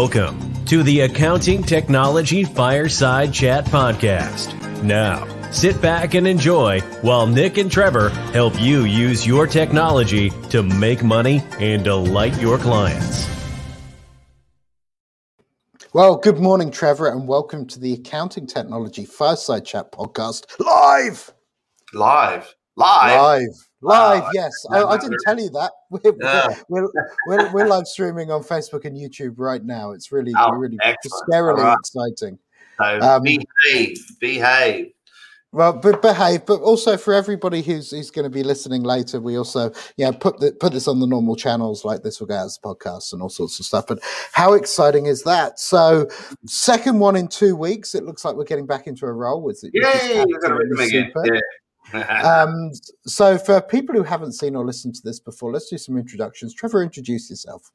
Welcome to the Accounting Technology Fireside Chat Podcast. Now, sit back and enjoy while Nick and Trevor help you use your technology to make money and delight your clients. Well, good morning, Trevor, and welcome to the Accounting Technology Fireside Chat Podcast live. Live. Live. Live. Live, uh, yes. I, I, didn't tell you that. We're, yeah. we're, we're, we're, live streaming on Facebook and YouTube right now. It's really, oh, really scarily right. exciting. So um, behave, behave. Well, but behave, but also for everybody who's who's going to be listening later, we also yeah put the, put this on the normal channels like this will go out as podcasts and all sorts of stuff. But how exciting is that? So, second one in two weeks. It looks like we're getting back into a roll. With it, Yay! Yeah um, so, for people who haven't seen or listened to this before, let's do some introductions. Trevor, introduce yourself.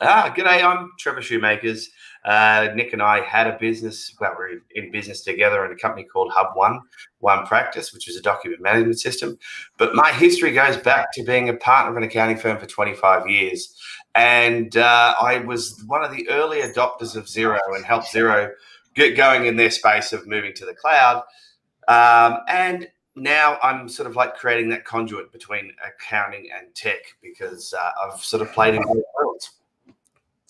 Ah, g'day. I'm Trevor Shoemakers. Uh, Nick and I had a business. Well, we're in business together in a company called Hub One, One Practice, which is a document management system. But my history goes back to being a partner of an accounting firm for 25 years, and uh, I was one of the early adopters of Xero and helped Xero get going in their space of moving to the cloud. Um, and now I'm sort of like creating that conduit between accounting and tech because uh, I've sort of played in both worlds.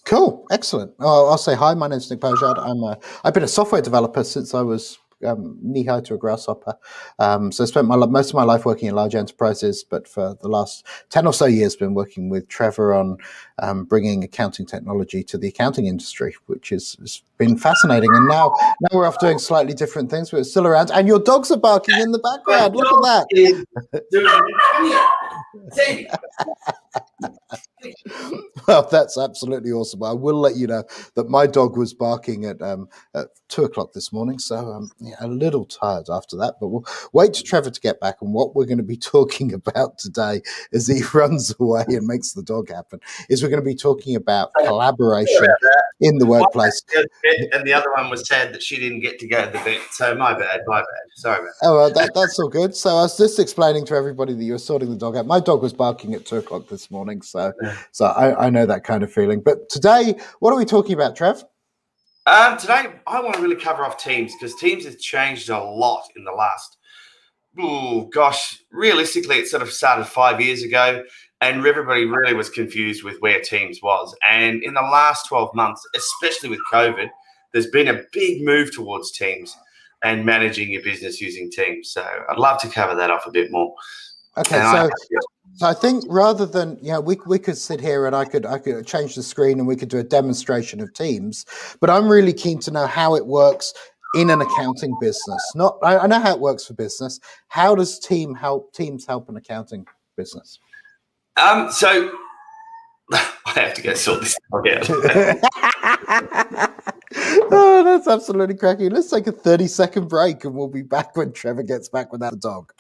Cool, excellent. Oh, I'll say hi. My name's Nick Pojard. I'm a, I've been a software developer since I was um, knee high to a grasshopper. Um, so I spent my most of my life working in large enterprises, but for the last ten or so years, been working with Trevor on um, bringing accounting technology to the accounting industry, which is, has been fascinating. And now, now we're off doing slightly different things. We're still around, and your dogs are barking in the background. Look at that. well, that's absolutely awesome. I will let you know that my dog was barking at, um, at two o'clock this morning, so I'm yeah, a little tired after that. But we'll wait for Trevor to get back. And what we're going to be talking about today, as he runs away and makes the dog happen, is we're going to be talking about collaboration in the workplace. And the other one was sad that she didn't get to go to the vet. So my bad, my bad. Sorry about that. Oh, well, that, that's all good. So I was just explaining to everybody that you were sorting the dog out. My dog was barking at two o'clock this morning, so so I, I know that kind of feeling. But today, what are we talking about, Trev? Um, today, I want to really cover off teams because teams have changed a lot in the last. Oh gosh, realistically, it sort of started five years ago and everybody really was confused with where Teams was. And in the last 12 months, especially with COVID, there's been a big move towards Teams and managing your business using Teams. So I'd love to cover that off a bit more. Okay, and so so I think rather than you know we we could sit here and I could I could change the screen and we could do a demonstration of Teams, but I'm really keen to know how it works in an accounting business. Not I, I know how it works for business. How does team help teams help an accounting business? Um, so I have to go sort this out. oh, that's absolutely cracking. Let's take a 30 second break and we'll be back when Trevor gets back with that dog.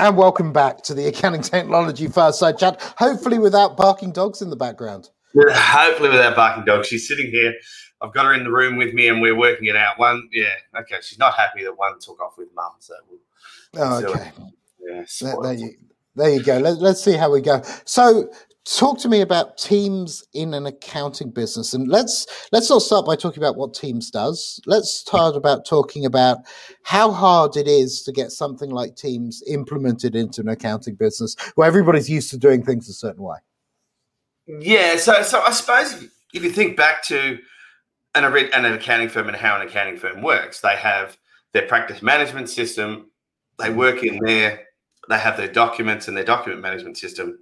And welcome back to the Accounting Technology Fireside Chat, hopefully without barking dogs in the background. Yeah, Hopefully without barking dogs. She's sitting here. I've got her in the room with me and we're working it out. One, yeah, okay. She's not happy that one took off with mum. So we'll, oh, okay. Yeah, there, there, you, there you go. Let, let's see how we go. So talk to me about teams in an accounting business and let's let's not start by talking about what teams does. Let's start about talking about how hard it is to get something like teams implemented into an accounting business where everybody's used to doing things a certain way. Yeah so so i suppose if you think back to an, an accounting firm and how an accounting firm works they have their practice management system they work in there they have their documents and their document management system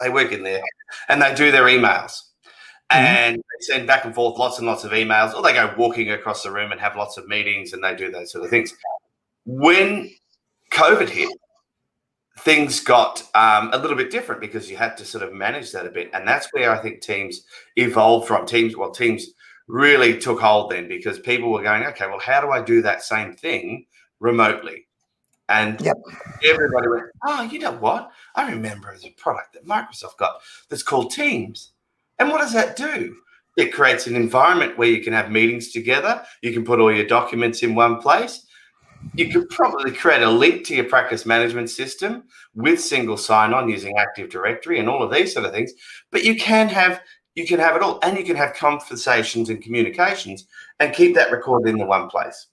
they work in there and they do their emails. Mm-hmm. And they send back and forth lots and lots of emails, or they go walking across the room and have lots of meetings and they do those sort of things. When COVID hit, things got um, a little bit different because you had to sort of manage that a bit. And that's where I think teams evolved from. Teams, well, teams really took hold then because people were going, okay, well, how do I do that same thing remotely? And yep. everybody went, oh, you know what? I remember there's a product that Microsoft got that's called Teams. And what does that do? It creates an environment where you can have meetings together. You can put all your documents in one place. You could probably create a link to your practice management system with single sign-on using Active Directory and all of these sort of things. But you can have you can have it all, and you can have conversations and communications, and keep that recorded in the one place.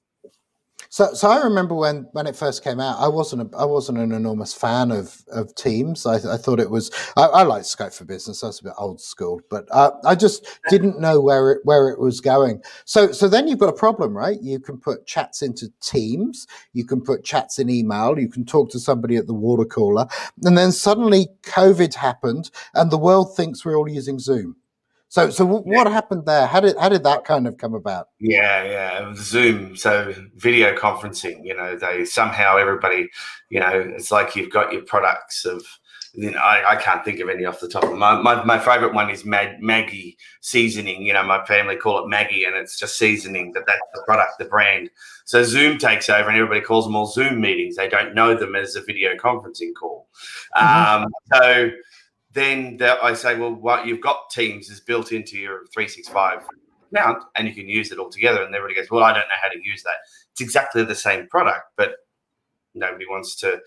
So, so I remember when when it first came out, I wasn't a, I wasn't an enormous fan of of Teams. I, I thought it was I, I like Skype for Business. I was a bit old school, but uh, I just didn't know where it where it was going. So, so then you've got a problem, right? You can put chats into Teams, you can put chats in email, you can talk to somebody at the water cooler, and then suddenly COVID happened, and the world thinks we're all using Zoom. So, so what happened there? How did how did that kind of come about? Yeah, yeah, Zoom. So video conferencing. You know, they somehow everybody, you know, it's like you've got your products of. You know, I, I can't think of any off the top of my my, my favorite one is Mag, Maggi seasoning. You know, my family call it Maggie, and it's just seasoning. That that's the product, the brand. So Zoom takes over, and everybody calls them all Zoom meetings. They don't know them as a video conferencing call. Mm-hmm. Um, so then I say, well, what you've got Teams is built into your 365 account and you can use it all together. And everybody goes, well, I don't know how to use that. It's exactly the same product, but nobody wants to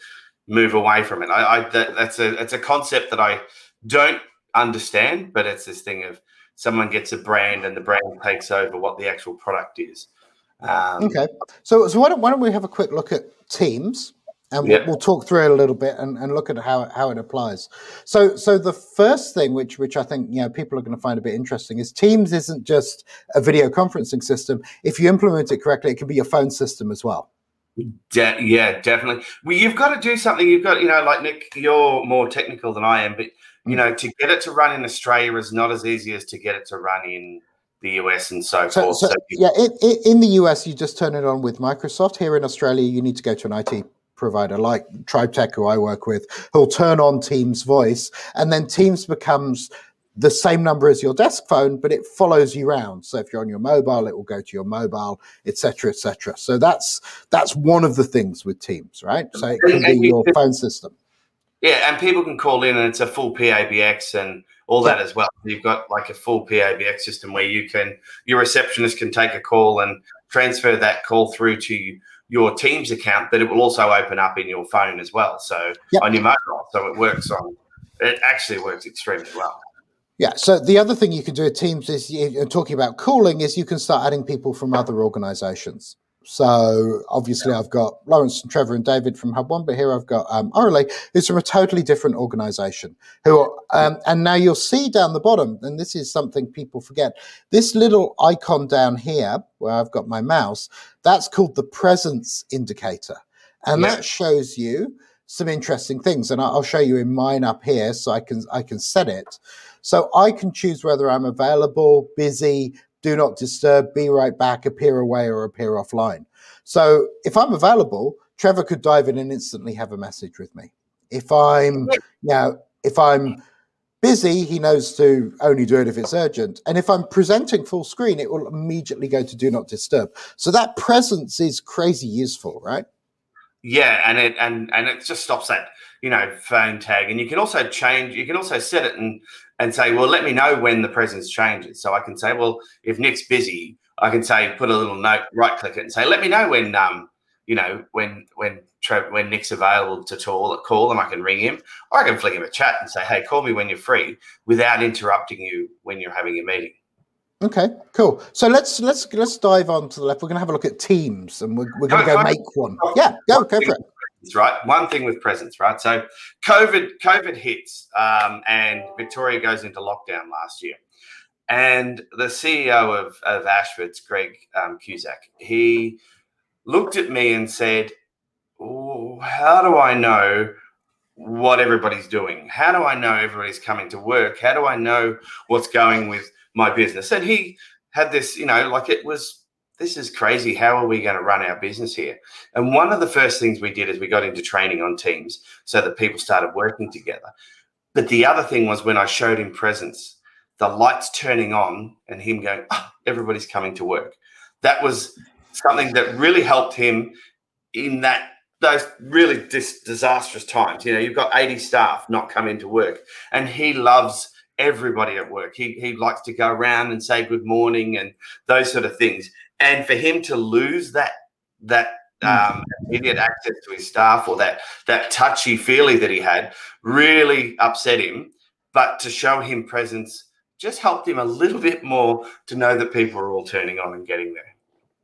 move away from it. I, I that, that's a it's a concept that I don't understand, but it's this thing of someone gets a brand and the brand takes over what the actual product is. Um, okay, so so why don't why don't we have a quick look at Teams? And yep. we'll, talk through it a little bit and, and look at how how it applies. So so the first thing which which I think you know people are going to find a bit interesting is Teams isn't just a video conferencing system. If you implement it correctly, it can be your phone system as well. De- yeah, definitely. Well, you've got to do something. You've got you know like Nick, you're more technical than I am, but you mm. know to get it to run in Australia is not as easy as to get it to run in the US and so, so forth. So, so yeah, in, in the US, you just turn it on with Microsoft. Here in Australia, you need to go to an IT provider like TribeTech, who I work with, who'll turn on Teams voice, and then Teams becomes the same number as your desk phone, but it follows you around. So if you're on your mobile, it will go to your mobile, etc., etc. So that's that's one of the things with Teams, right? So it can be your phone system. Yeah, and people can call in, and it's a full PABX and all that as well. You've got like a full PABX system where you can your receptionist can take a call and transfer that call through to your Teams account, but it will also open up in your phone as well. So yep. on your mobile. So it works on, it actually works extremely well. Yeah. So the other thing you can do at Teams is talking about calling is you can start adding people from other organizations. So obviously, I've got Lawrence and Trevor and David from Hub One, but here I've got um, who's from a totally different organization. Who um, and now you'll see down the bottom, and this is something people forget. This little icon down here, where I've got my mouse, that's called the presence indicator, and yeah. that shows you some interesting things. And I'll show you in mine up here, so I can I can set it. So I can choose whether I'm available, busy, do not disturb, be right back, appear away, or appear offline. So if I'm available, Trevor could dive in and instantly have a message with me. If I'm, you know, if I'm busy, he knows to only do it if it's urgent. And if I'm presenting full screen, it will immediately go to do not disturb. So that presence is crazy useful, right? Yeah, and it and and it just stops that you know phone tag, and you can also change. You can also set it and and say, well, let me know when the presence changes. So I can say, well, if Nick's busy, I can say, put a little note, right click it, and say, let me know when, um, you know, when when when Nick's available to call, call and I can ring him, or I can flick him a chat and say, hey, call me when you're free, without interrupting you when you're having a meeting. Okay, cool. So let's let's let's dive on to the left. We're going to have a look at Teams, and we're, we're going to go make one. Yeah, go go for it right? One thing with presence, right? So COVID, COVID hits, um, and Victoria goes into lockdown last year. And the CEO of, of Ashford's, Greg um, Cusack, he looked at me and said, How do I know what everybody's doing? How do I know everybody's coming to work? How do I know what's going with my business? And he had this, you know, like it was this is crazy. How are we going to run our business here? And one of the first things we did is we got into training on teams so that people started working together. But the other thing was when I showed him presence, the lights turning on and him going, oh, everybody's coming to work. That was something that really helped him in that those really dis- disastrous times. You know, you've got 80 staff not coming to work, and he loves everybody at work. He he likes to go around and say good morning and those sort of things. And for him to lose that that hmm. um, immediate access to his staff or that that touchy feely that he had really upset him. But to show him presence just helped him a little bit more to know that people are all turning on and getting there.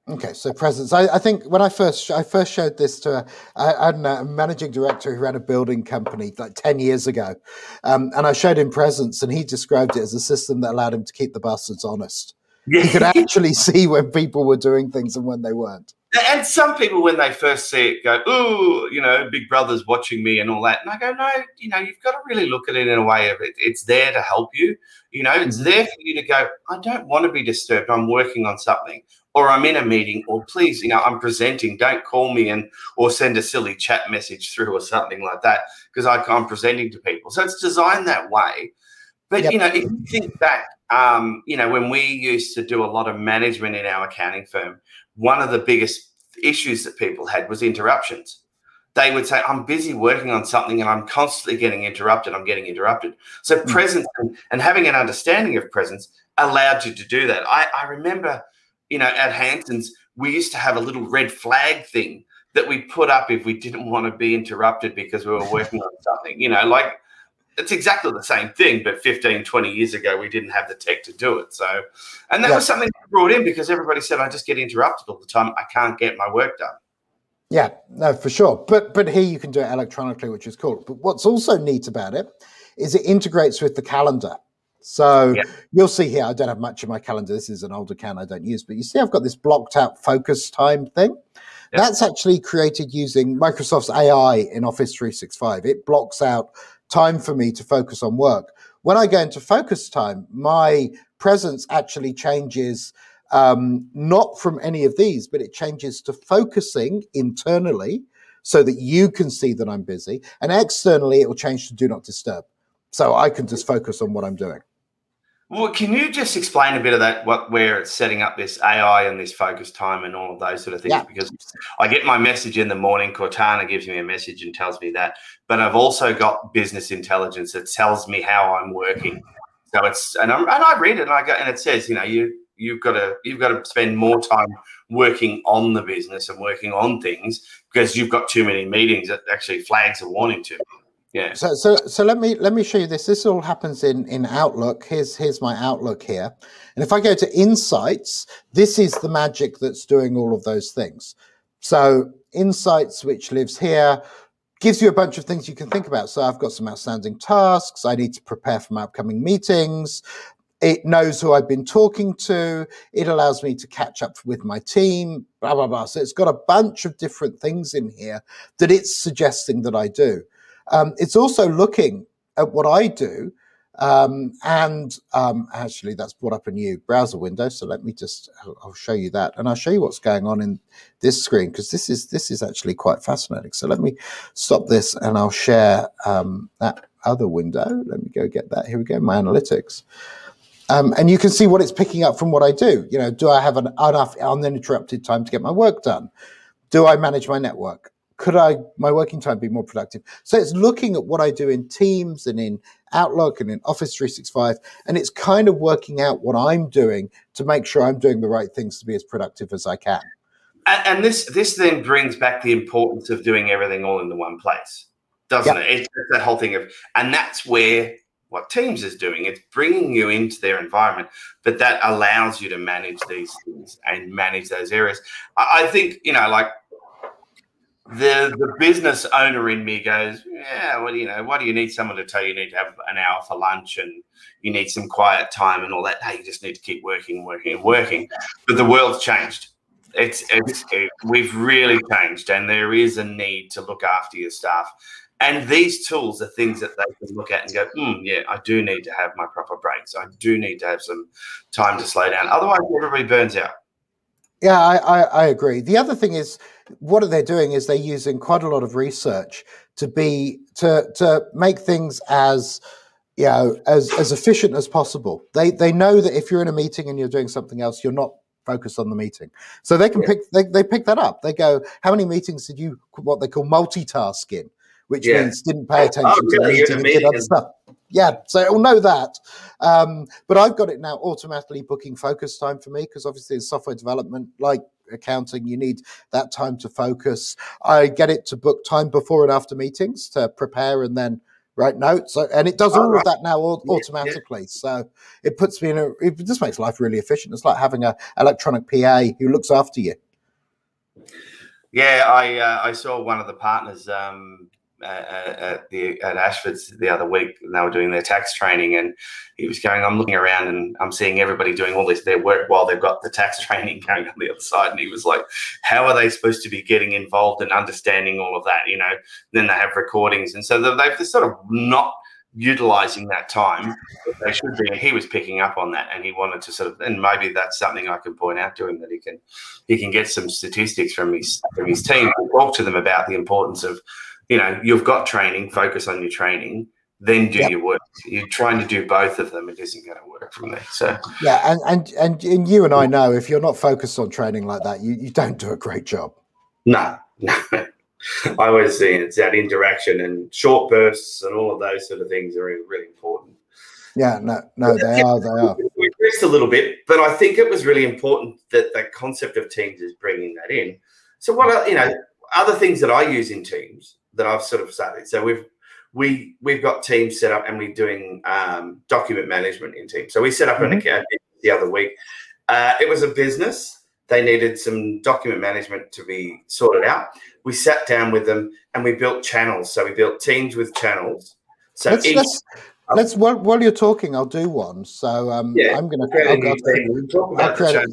Okay, so presence. I, I, think when I first I first showed this to a, I, had a managing director who ran a building company like ten years ago, um, and I showed him presence, and he described it as a system that allowed him to keep the bastards honest. He could actually see when people were doing things and when they weren't. And some people, when they first see it, go, "Ooh, you know, Big Brother's watching me" and all that. And I go, "No, you know, you've got to really look at it in a way of it. It's there to help you. You know, it's mm-hmm. there for you to go. I don't want to be disturbed. I'm working on something, or I'm in a meeting, or please, you know, I'm presenting. Don't call me and or send a silly chat message through or something like that because I'm presenting to people. So it's designed that way. But yep. you know, if you think back, um, you know, when we used to do a lot of management in our accounting firm one of the biggest issues that people had was interruptions. They would say, I'm busy working on something and I'm constantly getting interrupted. I'm getting interrupted. So, mm. presence and, and, having an understanding of presence allowed you to do that. I, I remember, you know, at Hanson's, we used to have a little red flag thing that we put up if we didn't want to be interrupted because we were working on something. You know, like it's exactly the same thing, but 15, 20 years ago, we didn't have the tech to do it. So, and that yeah. was something brought in because everybody said, I just get interrupted all the time. I can't get my work done. Yeah, no, for sure. But but here you can do it electronically, which is cool. But what's also neat about it is it integrates with the calendar. So yeah. you'll see here, I don't have much in my calendar. This is an older can I don't use, but you see I've got this blocked out focus time thing. Yeah. That's actually created using Microsoft's AI in Office 365. It blocks out time for me to focus on work. When I go into focus time, my presence actually changes um, not from any of these, but it changes to focusing internally so that you can see that I'm busy. And externally, it will change to do not disturb. So I can just focus on what I'm doing. Well, can you just explain a bit of that, what where it's setting up this AI and this focus time and all of those sort of things? Yeah. Because I get my message in the morning, Cortana gives me a message and tells me that, but I've also got business intelligence that tells me how I'm working. So it's and, I'm, and I read it and I go and it says, you know, you you've got to you've got to spend more time working on the business and working on things because you've got too many meetings that actually flags a warning to me. Yeah. So so so let me let me show you this. This all happens in in Outlook. Here's here's my Outlook here. And if I go to Insights, this is the magic that's doing all of those things. So Insights, which lives here, gives you a bunch of things you can think about. So I've got some outstanding tasks. I need to prepare for my upcoming meetings. It knows who I've been talking to. It allows me to catch up with my team, blah, blah, blah. So it's got a bunch of different things in here that it's suggesting that I do. Um, it's also looking at what I do. Um, and um, actually, that's brought up a new browser window. So let me just, I'll show you that, and I'll show you what's going on in this screen because this is this is actually quite fascinating. So let me stop this, and I'll share um, that other window. Let me go get that. Here we go, my analytics. Um, and you can see what it's picking up from what I do. You know, do I have an enough uninterrupted time to get my work done? Do I manage my network? Could I my working time be more productive? So it's looking at what I do in Teams and in Outlook and in Office 365, and it's kind of working out what I'm doing to make sure I'm doing the right things to be as productive as I can. And, and this this then brings back the importance of doing everything all in the one place, doesn't yep. it? It's that whole thing of, and that's where what Teams is doing. It's bringing you into their environment, but that allows you to manage these things and manage those areas. I, I think you know, like the the business owner in me goes, yeah, well, you know, why do you need someone to tell you? You need to have an hour for lunch and you need some quiet time and all that. Hey, you just need to keep working, working, and working. But the world's changed. It's, it's it, we've really changed, and there is a need to look after your staff. And these tools are things that they can look at and go, mm, yeah, I do need to have my proper breaks. I do need to have some time to slow down. Otherwise, everybody burns out. Yeah, I, I, I, agree. The other thing is, what they're doing is they're using quite a lot of research to be to to make things as you know, as as efficient as possible. They they know that if you're in a meeting and you're doing something else, you're not focused on the meeting. So they can yeah. pick they, they pick that up. They go, how many meetings did you what they call multitasking, which yeah. means didn't pay attention oh, to really? the meeting and did other stuff. Yeah, so it'll know that. Um, but I've got it now automatically booking focus time for me because obviously in software development, like accounting, you need that time to focus. I get it to book time before and after meetings to prepare and then write notes. So, and it does all of that now automatically. So it puts me in a, it just makes life really efficient. It's like having an electronic PA who looks after you. Yeah, I uh, I saw one of the partners um, at the at Ashford's the other week, and they were doing their tax training, and he was going. I'm looking around and I'm seeing everybody doing all this their work while they've got the tax training going on the other side, and he was like, "How are they supposed to be getting involved and understanding all of that?" You know. Then they have recordings, and so they've sort of not utilizing that time they should be he was picking up on that and he wanted to sort of and maybe that's something i can point out to him that he can he can get some statistics from his from his team talk to them about the importance of you know, you've got training, focus on your training, then do yep. your work. You're trying to do both of them, it isn't going to work from there. So yeah, and, and and and you and I know if you're not focused on training like that, you, you don't do a great job. No, no. I always see it's that interaction and short bursts and all of those sort of things are really important. Yeah, no, no, they are. They are. We missed a little bit, but I think it was really important that the concept of teams is bringing that in. So, what are you know other things that I use in teams that I've sort of started. So we've we we've got teams set up and we're doing um, document management in teams. So we set up mm-hmm. an account the other week. Uh, it was a business. They needed some document management to be sorted out. We sat down with them and we built channels. So we built teams with channels. So let's, each, let's, let's while, while, you're talking, I'll do one. So um, yeah, I'm going to. I'll, create,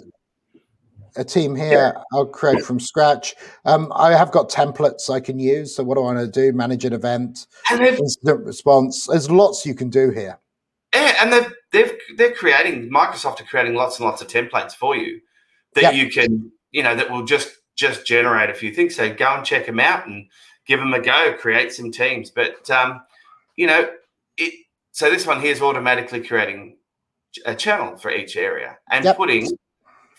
a team here I'll create from scratch. Um, I have got templates I can use. So what do I want to do? Manage an event, instant response. There's lots you can do here. Yeah, and they've they've they're creating Microsoft are creating lots and lots of templates for you that yep. you can you know that will just just generate a few things. So go and check them out and give them a go. Create some teams, but um, you know it. So this one here is automatically creating a channel for each area and yep. putting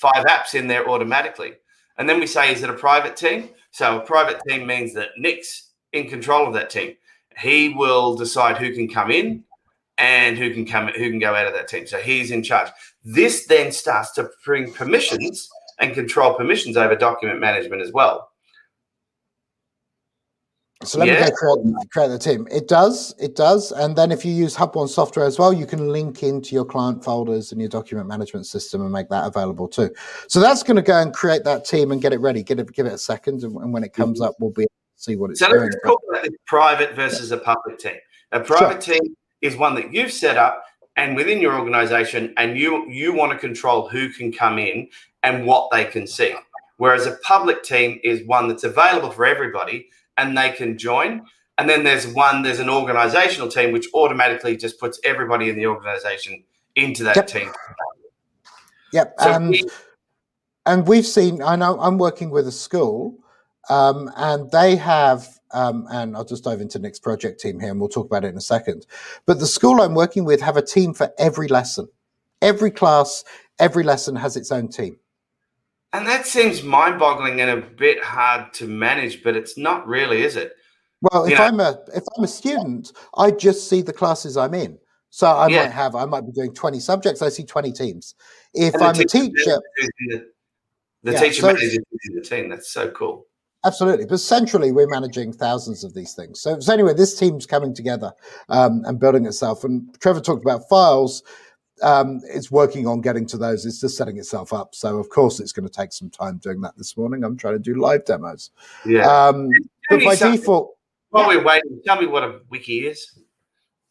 five apps in there automatically. And then we say, is it a private team? So a private team means that Nick's in control of that team. He will decide who can come in and who can come who can go out of that team. So he's in charge. This then starts to bring permissions and control permissions over document management as well. So let yeah. me go create, create the team. It does, it does. And then if you use Hub One software as well, you can link into your client folders and your document management system and make that available too. So that's going to go and create that team and get it ready. Get it, give it a second, and, and when it comes mm-hmm. up, we'll be able to see what it's so doing. So let's talk about private versus yeah. a public team. A private sure. team is one that you've set up and within your organization, and you you want to control who can come in and what they can see. Whereas a public team is one that's available for everybody and they can join. And then there's one, there's an organizational team which automatically just puts everybody in the organization into that yep. team. Yep. So um, we, and we've seen, I know I'm working with a school um, and they have, um, and I'll just dive into Nick's project team here and we'll talk about it in a second. But the school I'm working with have a team for every lesson. Every class, every lesson has its own team. And that seems mind boggling and a bit hard to manage, but it's not really, is it? Well, if I'm a if I'm a student, I just see the classes I'm in. So I yeah. might have I might be doing 20 subjects, I see 20 teams. If I'm a teacher the, the yeah, teacher so, manages the team. That's so cool. Absolutely, but centrally we're managing thousands of these things. So, so anyway, this team's coming together um, and building itself. And Trevor talked about files um, it's working on getting to those. It's just setting itself up. So of course it's going to take some time doing that this morning. I'm trying to do live demos. Yeah. Um, but by default, while yeah. we're waiting, tell me what a wiki is.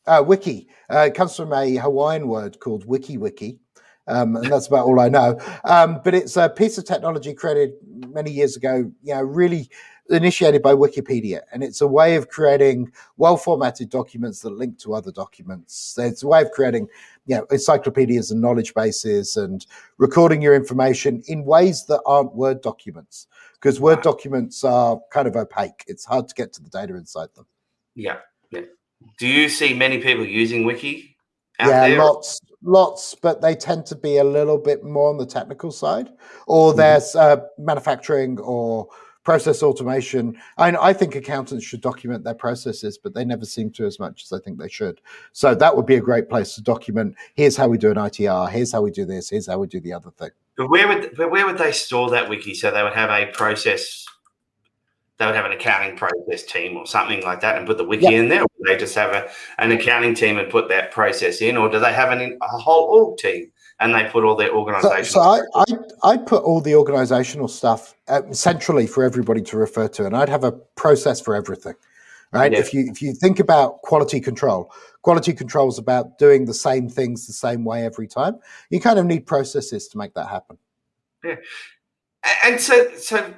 Uh, wiki. Uh, it comes from a Hawaiian word called wiki wiki. Um, and that's about all I know. Um, but it's a piece of technology created many years ago, you know, really initiated by Wikipedia, and it's a way of creating well-formatted documents that link to other documents. It's a way of creating, you know, encyclopedias and knowledge bases, and recording your information in ways that aren't Word documents, because Word documents are kind of opaque. It's hard to get to the data inside them. Yeah, yeah. Do you see many people using Wiki? yeah, there? lots, lots, but they tend to be a little bit more on the technical side, or Mhm. there's uh, manufacturing or process automation. I, I think accountants should document their processes, but they never seem to as much as I think they should. So that would be a great place to document. Here's how we do an ITR. Here's how we do this. Here's how we do the other thing. But where would but where would they store that wiki? So they would have a process. They would have an accounting process team or something like that, and put the wiki Yep. in there. Or they just have a, an accounting team and put that process in, or do they have an, a whole org team and they put all their organizational? so I, I, I put all the organizational stuff uh, centrally for everybody to refer to, and I'd have a process for everything. Right? Yeah. If you if you think about quality control, quality control is about doing the same things the same way every time. You kind of need processes to make that happen. Yeah, and so so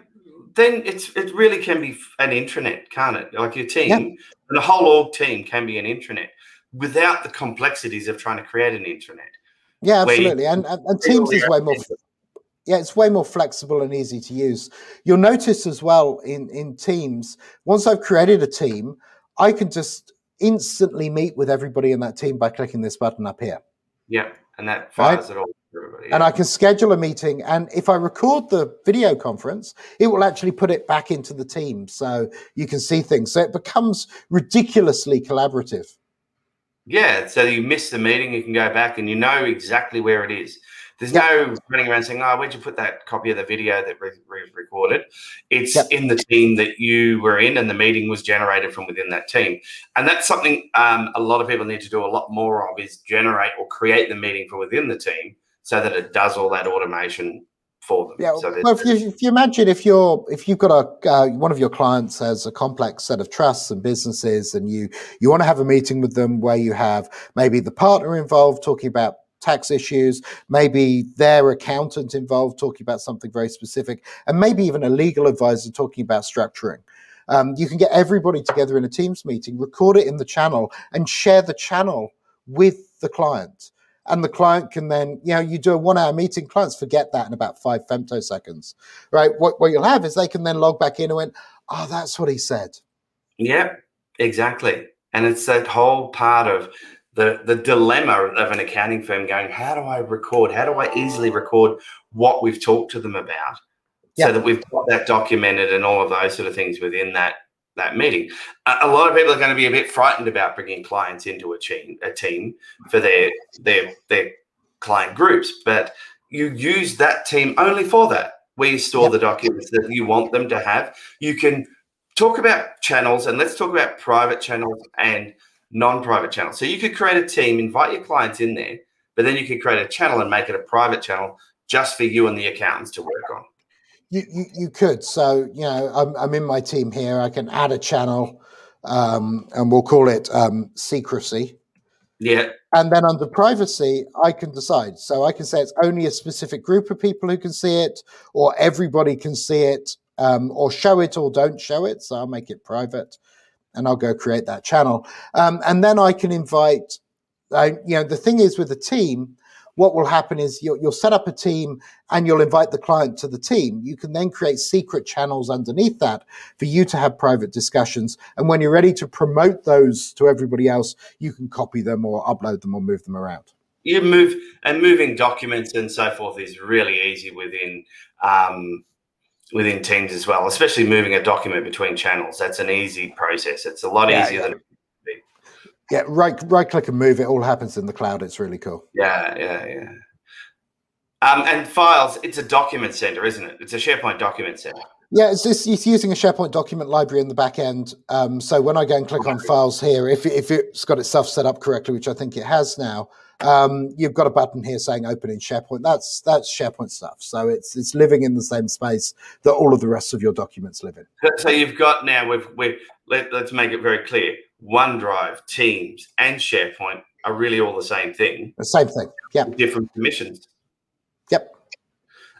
then it's it really can be an intranet, can't it? Like your team Yeah. and the whole org team can be an intranet without the complexities of trying to create an intranet. Yeah, absolutely. And and, and Teams is way more yeah, it's way more flexible and easy to use. You'll notice as well in in Teams, once I've created a team, I can just instantly meet with everybody in that team by clicking this button up here. Yeah, and that Right. fires it all. And I can schedule a meeting. And if I record the video conference, it will actually put it back into the team so you can see things. So it becomes ridiculously collaborative. Yeah, so you miss the meeting, you can go back and you know exactly where it is. There's Yep. no running around saying, "Oh, where'd you put that copy of the video that we we recorded?" It's Yep. in the team that you were in, and the meeting was generated from within that team. And that's something um, a lot of people need to do a lot more of: is generate or create the meeting from within the team, so that it does all that automation for them. Yeah. So Well, if you, if you imagine if you're if you've got a uh, one of your clients has a complex set of trusts and businesses, and you you want to have a meeting with them where you have maybe the partner involved talking about tax issues, maybe their accountant involved talking about something very specific, and maybe even a legal advisor talking about structuring. Um, you can get everybody together in a Teams meeting, record it in the channel, and share the channel with the client and the client can then, you know, you do a one hour meeting, clients forget that in about five femtoseconds, right? What, what you'll have is they can then log back in and went, oh, that's what he said. Yeah, exactly. And it's that whole part of the the dilemma of an accounting firm going, how do I record? How do I easily record what we've talked to them about? Yeah. So that we've got that documented and all of those sort of things within that that meeting. A, lot of people are going to be a bit frightened about bringing clients into a team a team for their their their client groups, but you use that team only for that. Where you store Yep. the documents that you want them to have. You can talk about channels and let's talk about private channels and non-private channels. So you could create a team, invite your clients in there, but then you could create a channel and make it a private channel just for you and the accountants to work on. You, you, you could. So, you know, I'm, I'm in my team here. I can add a channel um, and we'll call it um, secrecy. Yeah, And then under privacy, I can decide. So I can say it's only a specific group of people who can see it, or everybody can see it, um, or show it or don't show it. So I'll make it private and I'll go create that channel. Um, and then I can invite, I, you know, the thing is with a team, what will happen is you'll, you'll set up a team and you'll invite the client to the team. You can then create secret channels underneath that for you to have private discussions. And when you're ready to promote those to everybody else, you can copy them or upload them or move them around. you move and moving documents and so forth is really easy within um, within Teams as well. Especially moving a document between channels. That's an easy process. It's a lot Yeah, easier yeah. than Yeah, right, right click and move. It all happens in the cloud. It's really cool. yeah, yeah, yeah. Um, and files, it's a document center, isn't it? It's a SharePoint document center. Yeah, it's, just, it's using a SharePoint document library in the back end. Um, so when I go and click on files here, if, if it's got itself set up correctly, which I think it has now, um, you've got a button here saying open in SharePoint. That's that's SharePoint stuff. So it's it's living in the same space that all of the rest of your documents live in. So you've got now we've we let, let's make it very clear. OneDrive, Teams, and SharePoint are really all the same thing, The same thing. Yeah. different permissions. Yep.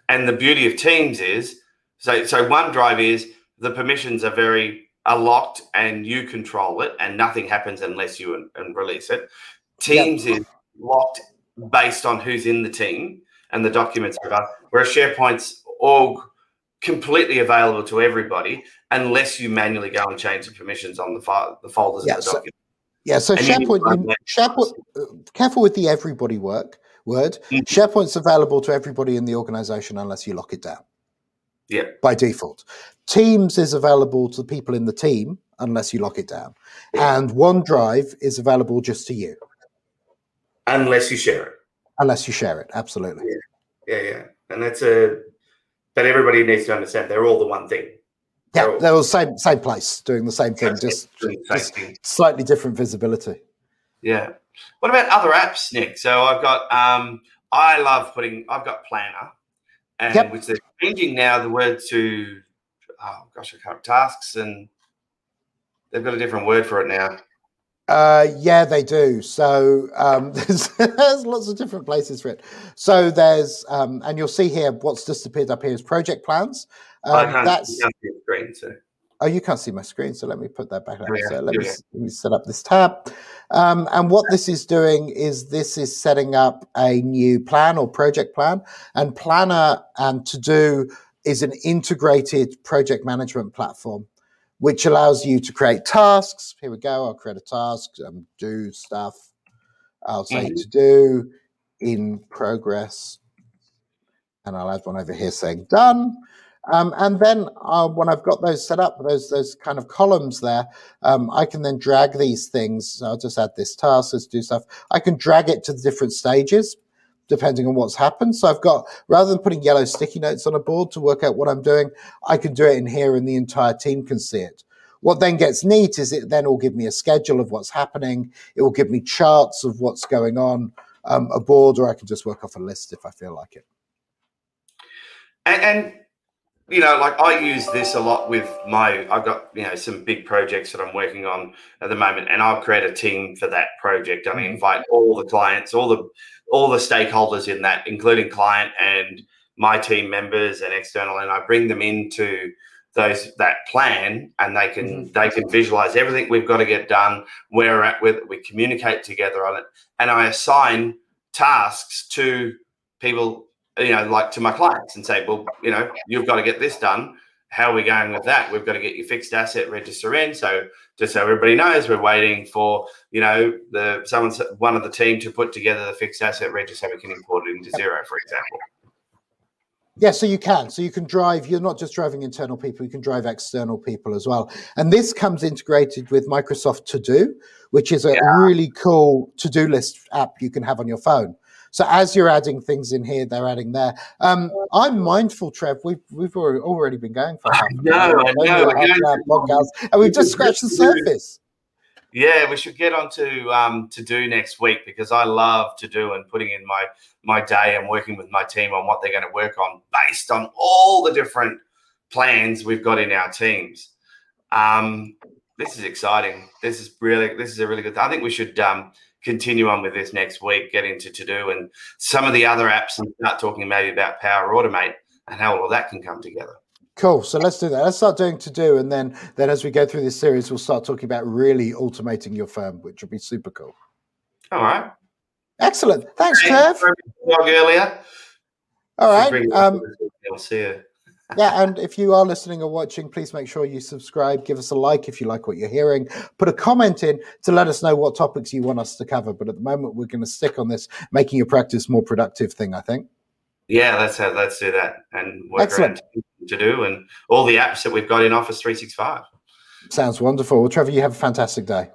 And the beauty of Teams is so so OneDrive is the permissions are very are locked and you control it and nothing happens unless you and, and release it. Teams is locked based on who's in the team and the documents are whereas SharePoint's all completely available to everybody unless you manually go and change the permissions on the file, the folders Yeah, of the so- document. Yeah, so SharePoint, SharePoint, uh, careful with the everybody work word. Mm-hmm. SharePoint's available to everybody in the organization unless you lock it down. Yeah. By default. Teams is available to the people in the team unless you lock it down. Yeah. And OneDrive is available just to you. Unless you share it. Unless you share it, absolutely. Yeah, yeah, yeah. And that's a but everybody needs to understand they're all the one thing. Yeah, they're, they're all same same place, doing the same thing, just, just thing. slightly different visibility. Yeah. What about other apps, Nick? So I've got um I love putting I've got Planner and yep. which they're changing now the word to oh gosh, I can't tasks and they've got a different word for it now. Uh, yeah, they do. So um, there's, there's, lots of different places for it. So there's, um, and you'll see here what's just appeared up here is project plans. Um, I can't, that's see the screen, so. Oh, you can't see my screen, so let me put that back up. Yeah, so let, me, let me set up this tab. Um, and what this is doing is this is setting up a new plan or project plan. And Planner and To Do is an integrated project management platform, which allows you to create tasks. Here we go. I'll create a task, um, do stuff. I'll say mm-hmm. to do in progress. And I'll add one over here saying done. Um, and then uh, when I've got those set up, those those kind of columns there, um, I can then drag these things. I'll just add this task, let's do stuff. I can drag it to the different stages depending on what's happened. So I've got, rather than putting yellow sticky notes on a board to work out what I'm doing, I can do it in here and the entire team can see it. What then gets neat is it then will give me a schedule of what's happening. It will give me charts of what's going on, um, a board, or I can just work off a list if I feel like it. And, and you know, like I use this a lot with my, I've got, you know, some big projects that I'm working on at the moment, and I'll create a team for that project. I mm-hmm. invite all the clients, all the, all the stakeholders in that, including client and my team members and external, and I bring them into those that plan and they can mm-hmm. they can visualize everything we've got to get done where we're at with it we communicate together on it and i assign tasks to people you know, like to my clients and say, well, you know, you've got to get this done. How are we going with that? We've got to get your fixed asset register in. So just so everybody knows, we're waiting for, you know, the someone one of the team to put together the fixed asset register so we can import it into Xero, for example. Yeah, so you can. So you can drive, you're not just driving internal people, you can drive external people as well. And this comes integrated with Microsoft To Do, which is a yeah. really cool to do list app you can have on your phone. So as you're adding things in here, they're adding there. Um, I'm mindful, Trev. We've we've already been going for half no, I know, podcast, and we've just scratched the surface. Yeah, we should get on to um, to do next week because I love to do and putting in my my day and working with my team on what they're going to work on based on all the different plans we've got in our teams. Um, this is exciting. This is really this is a really good. I think we should um, continue on with this next week, get into to do and some of the other apps and start talking maybe about Power Automate and how all of that can come together. Cool. So let's do that. Let's start doing to do, and then then as we go through this series, we'll start talking about really automating your firm, which will be super cool. All right. Excellent. Thanks, Trev. Earlier. All right. Um, I'll see you yeah, and if you are listening or watching, please make sure you subscribe, give us a like if you like what you're hearing, put a comment in to let us know what topics you want us to cover. But at the moment, we're going to stick on this making your practice more productive thing, I think. Yeah, let's have, let's do that and work Excellent. to do and all the apps that we've got in Office 365. Sounds wonderful. Well, Trevor, you have a fantastic day.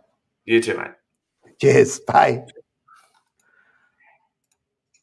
You too, mate. Cheers. Bye.